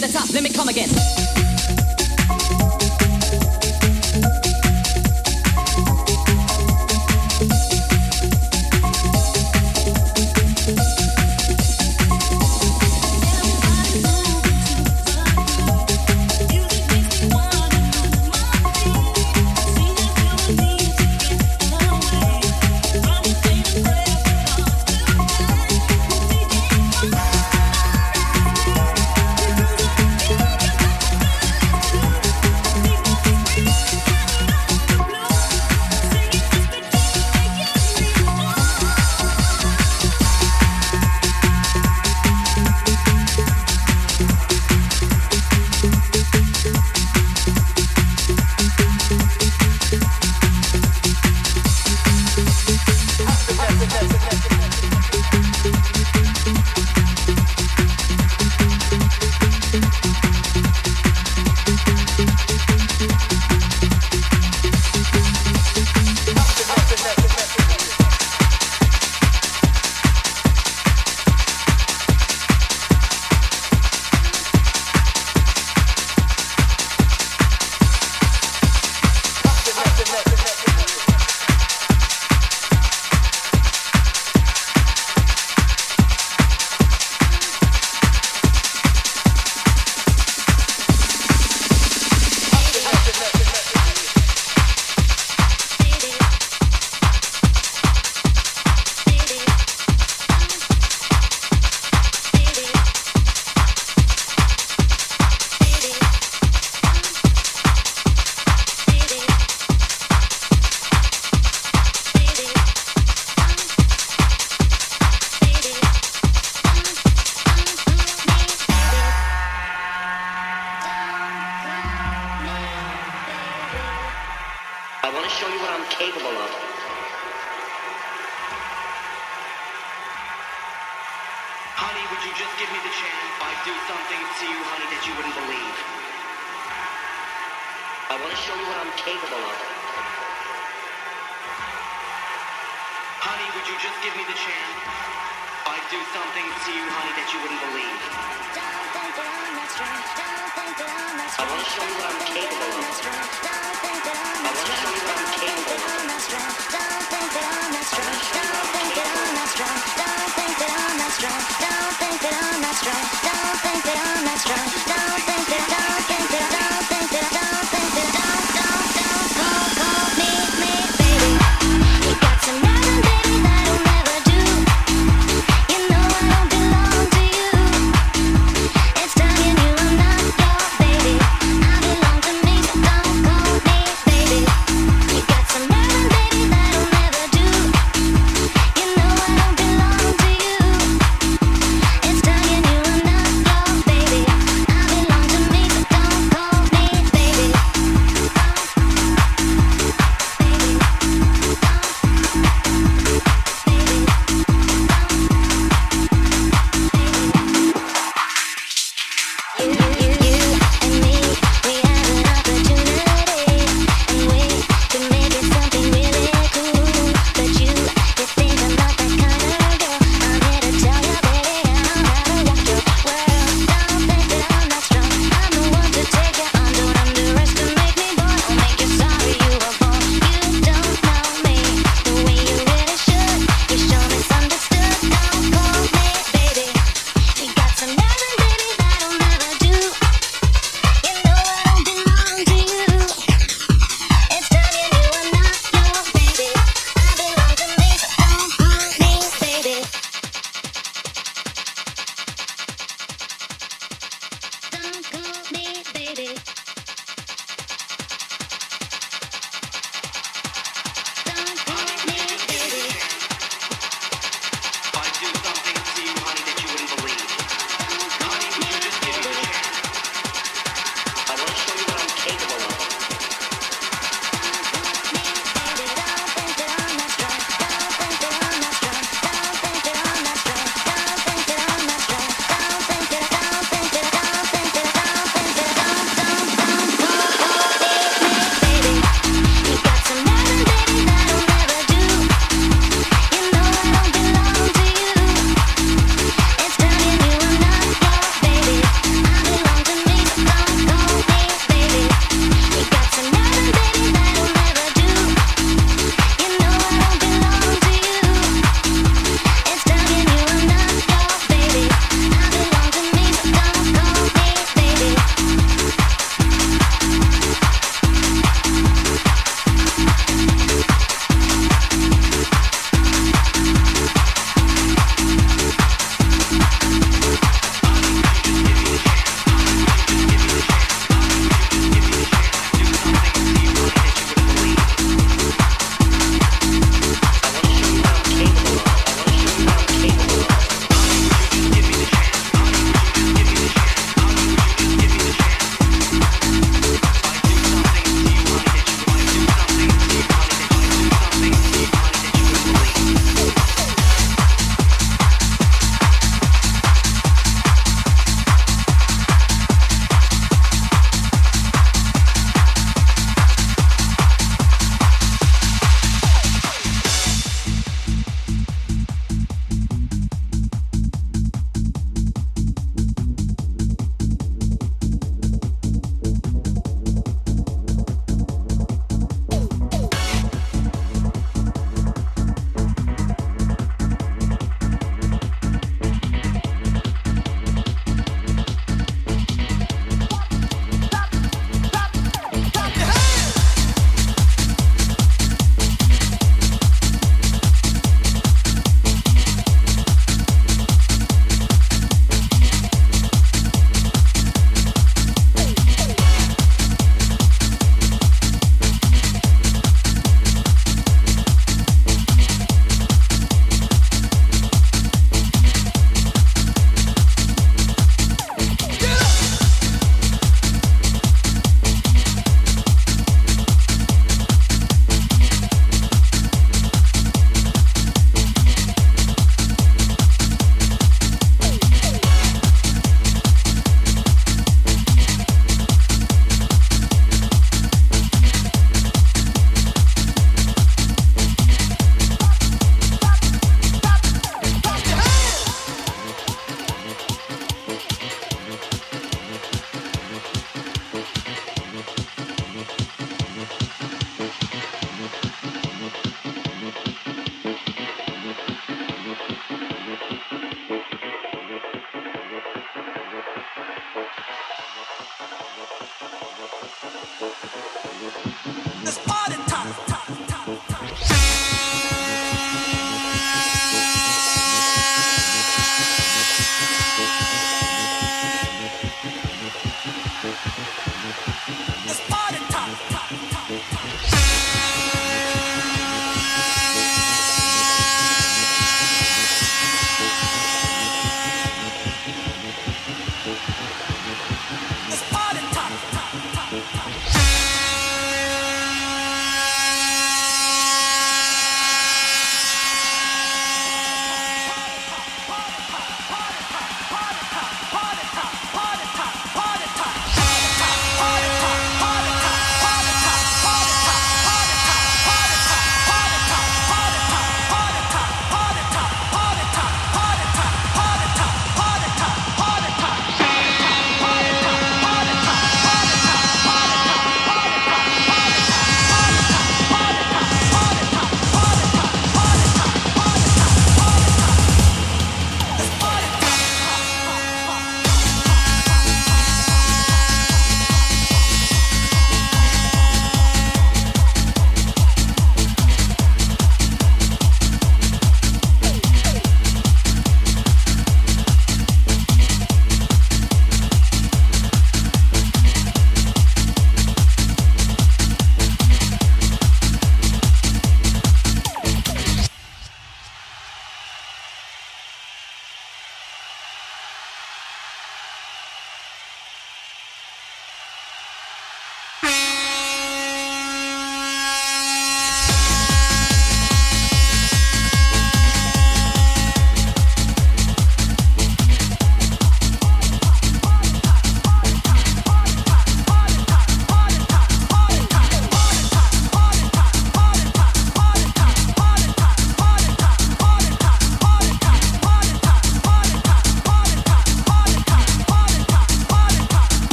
to the top, let me come again.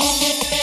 Thank you.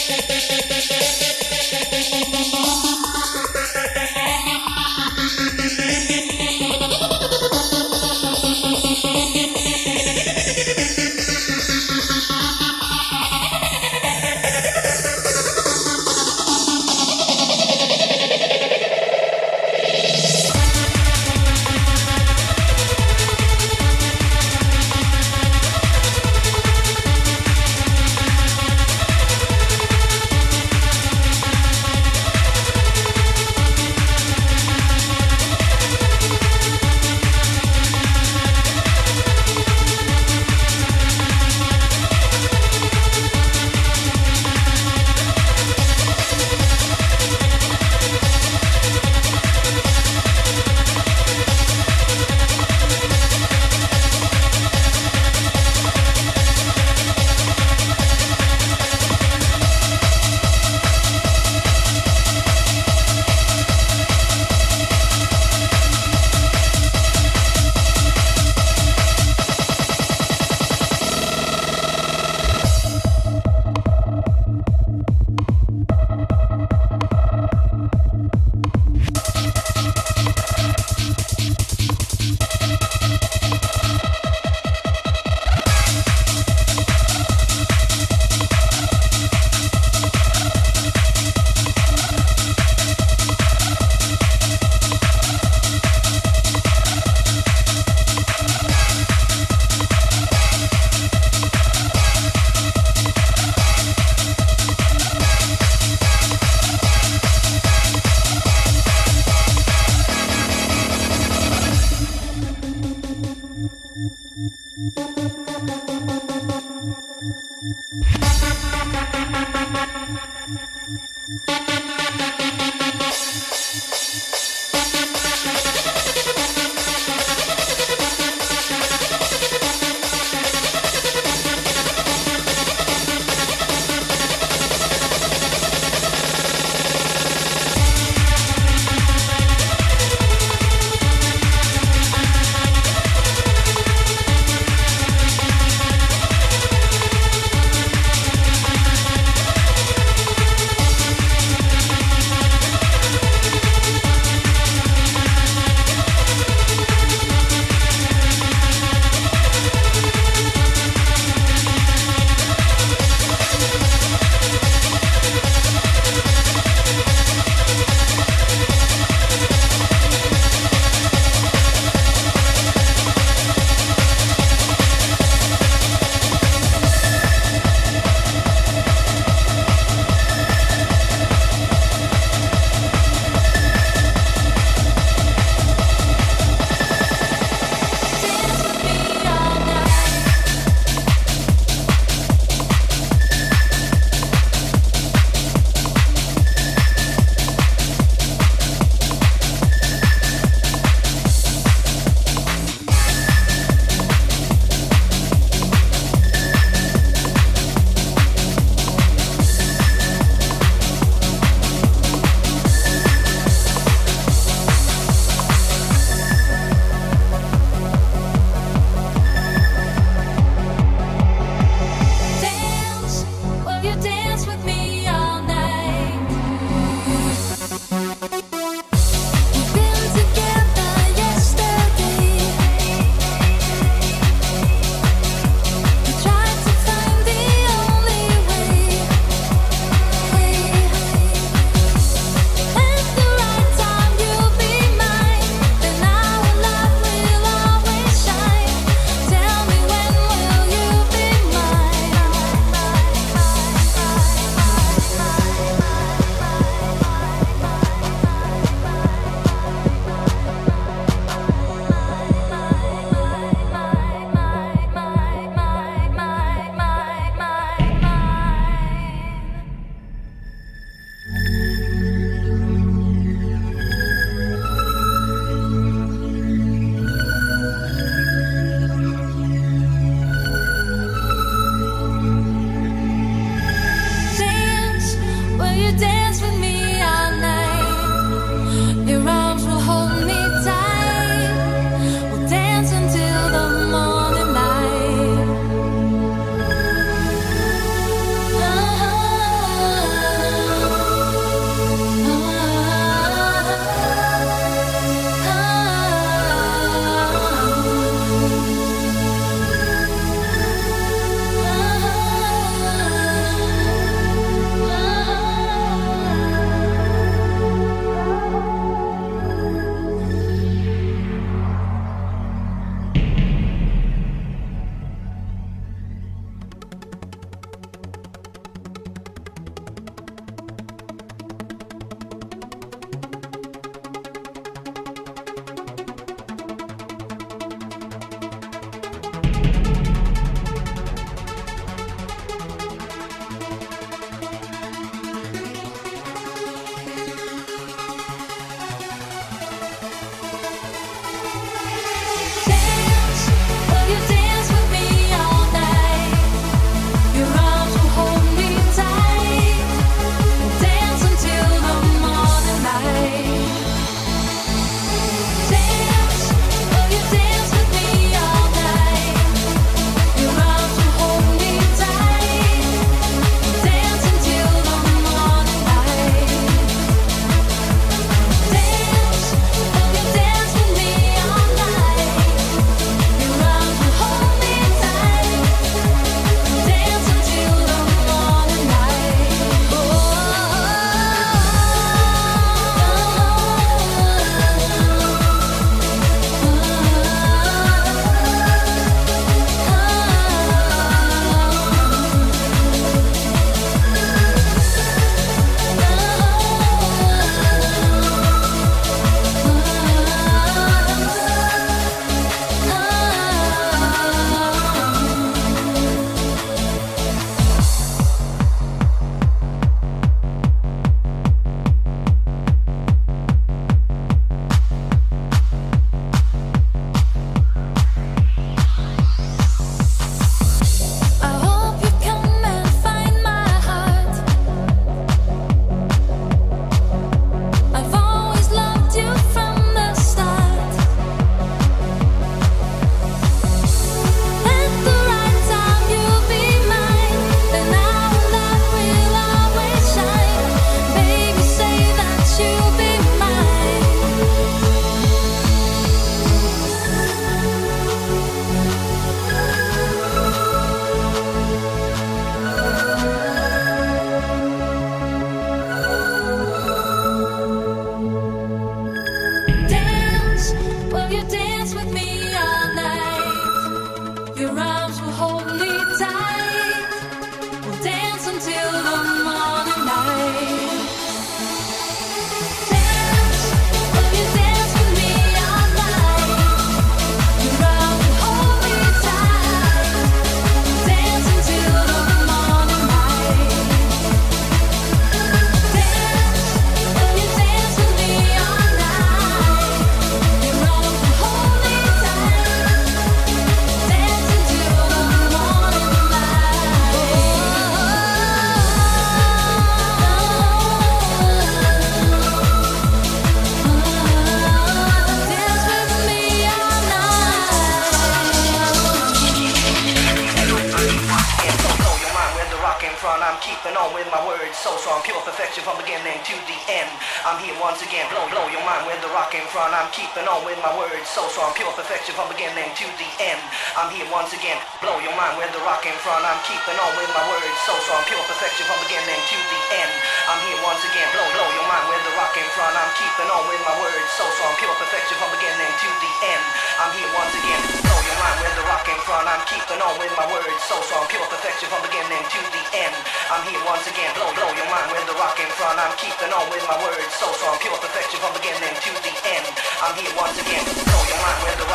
I'm here once again. Blow your mind with the.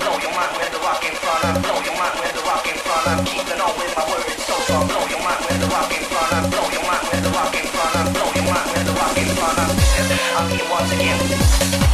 Blow your mind with the. Blow your mind with the. Keeping my so far. Blow your mind with the. Blow your mind with the. Blow your mind with the. I'm here once again.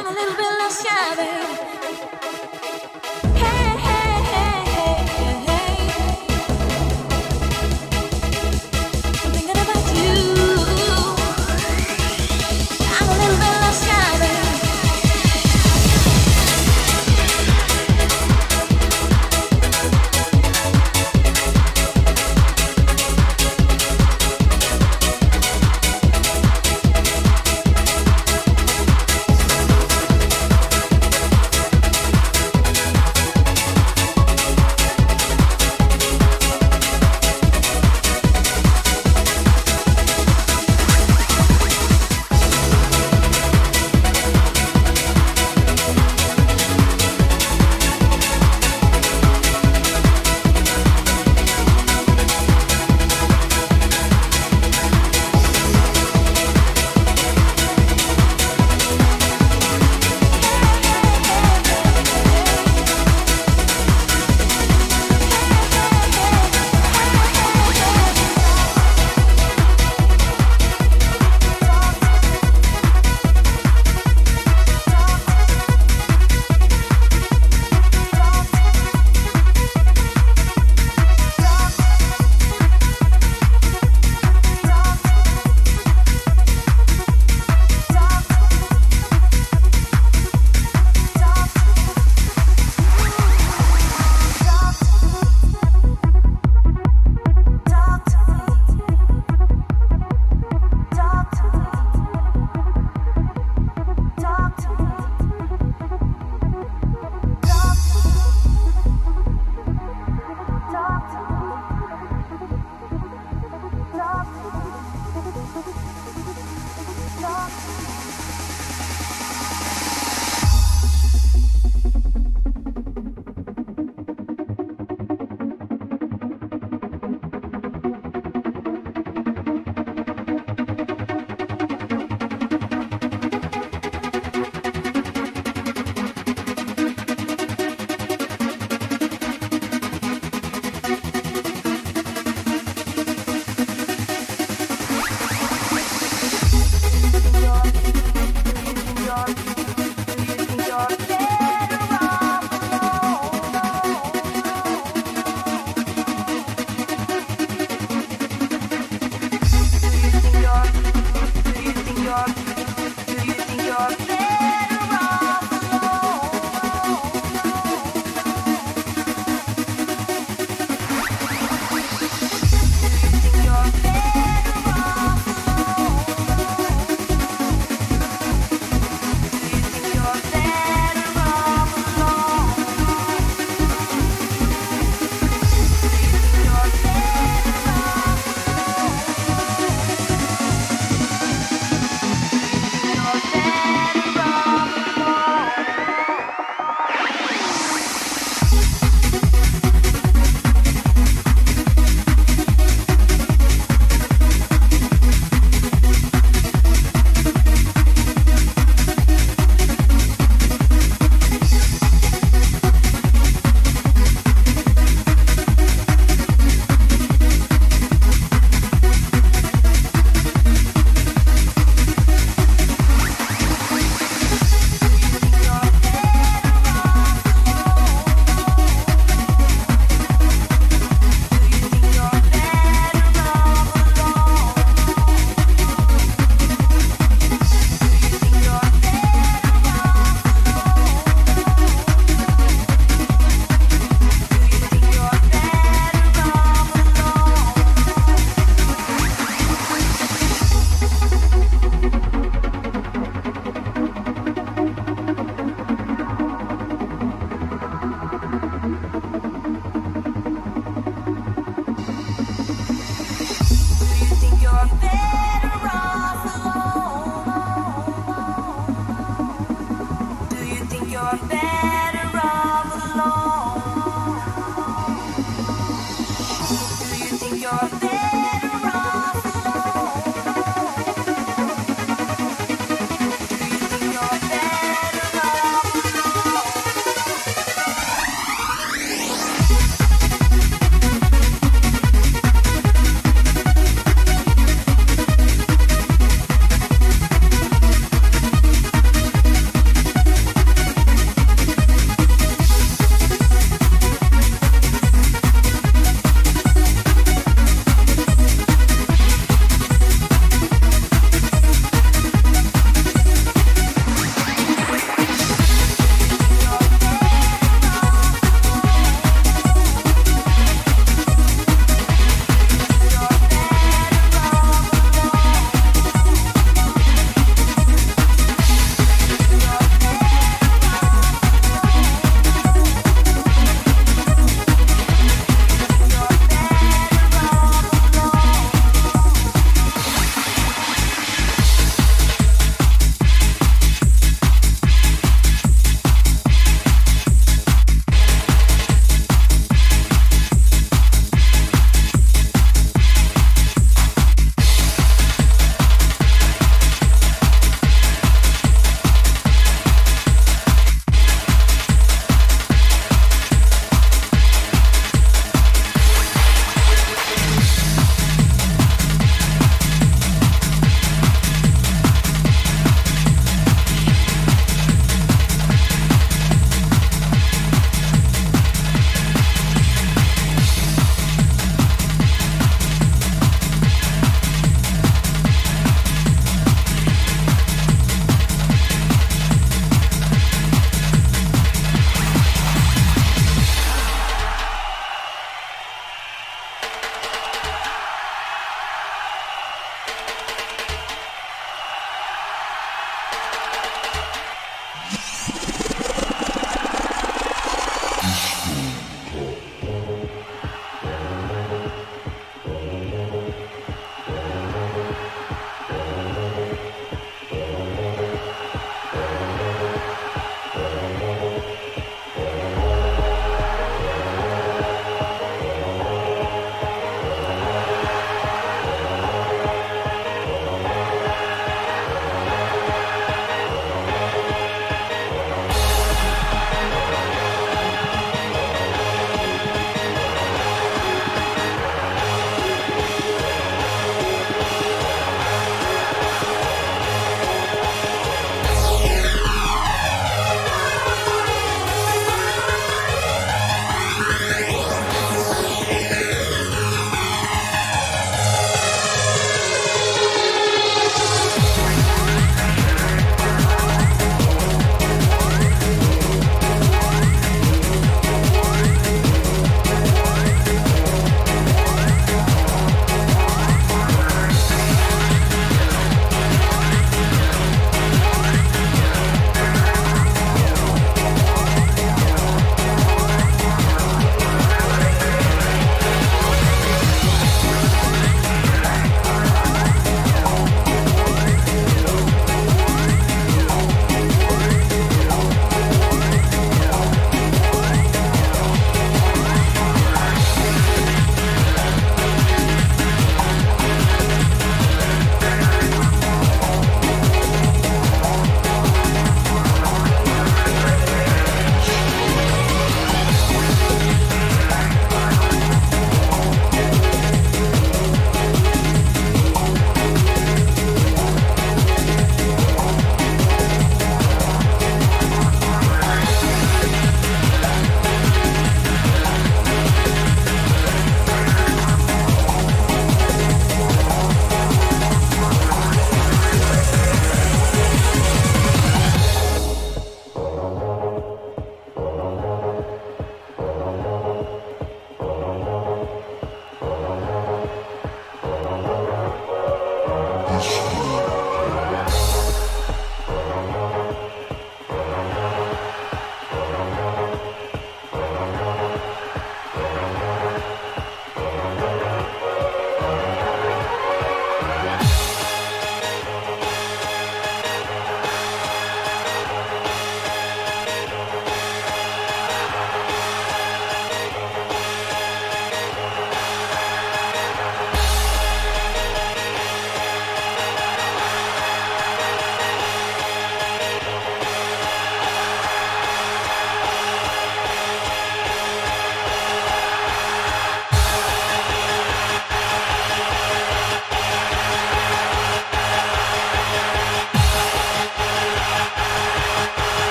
I'm a little bit less shy, baby.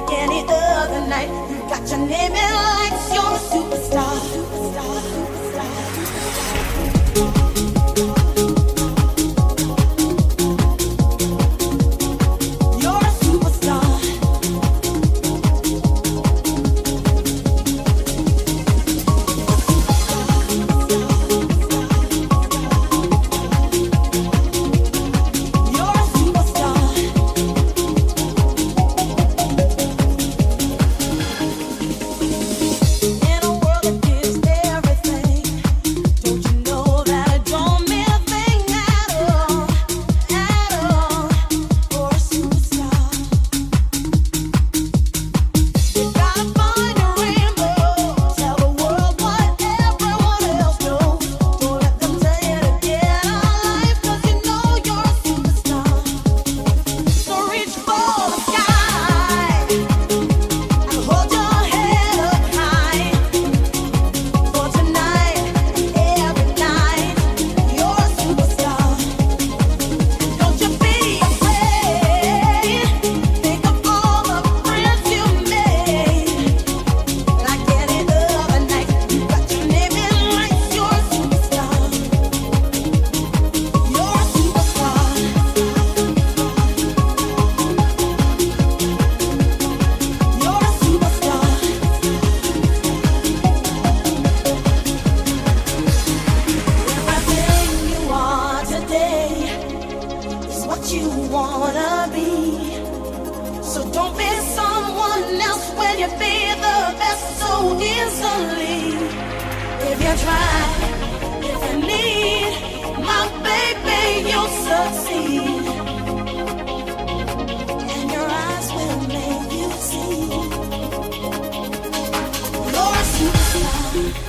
like any other night. You got your name in lights, you're a superstar. superstar. so easily if you try. If you need my baby, you'll succeed. And your eyes will make you see. Laura, superstar.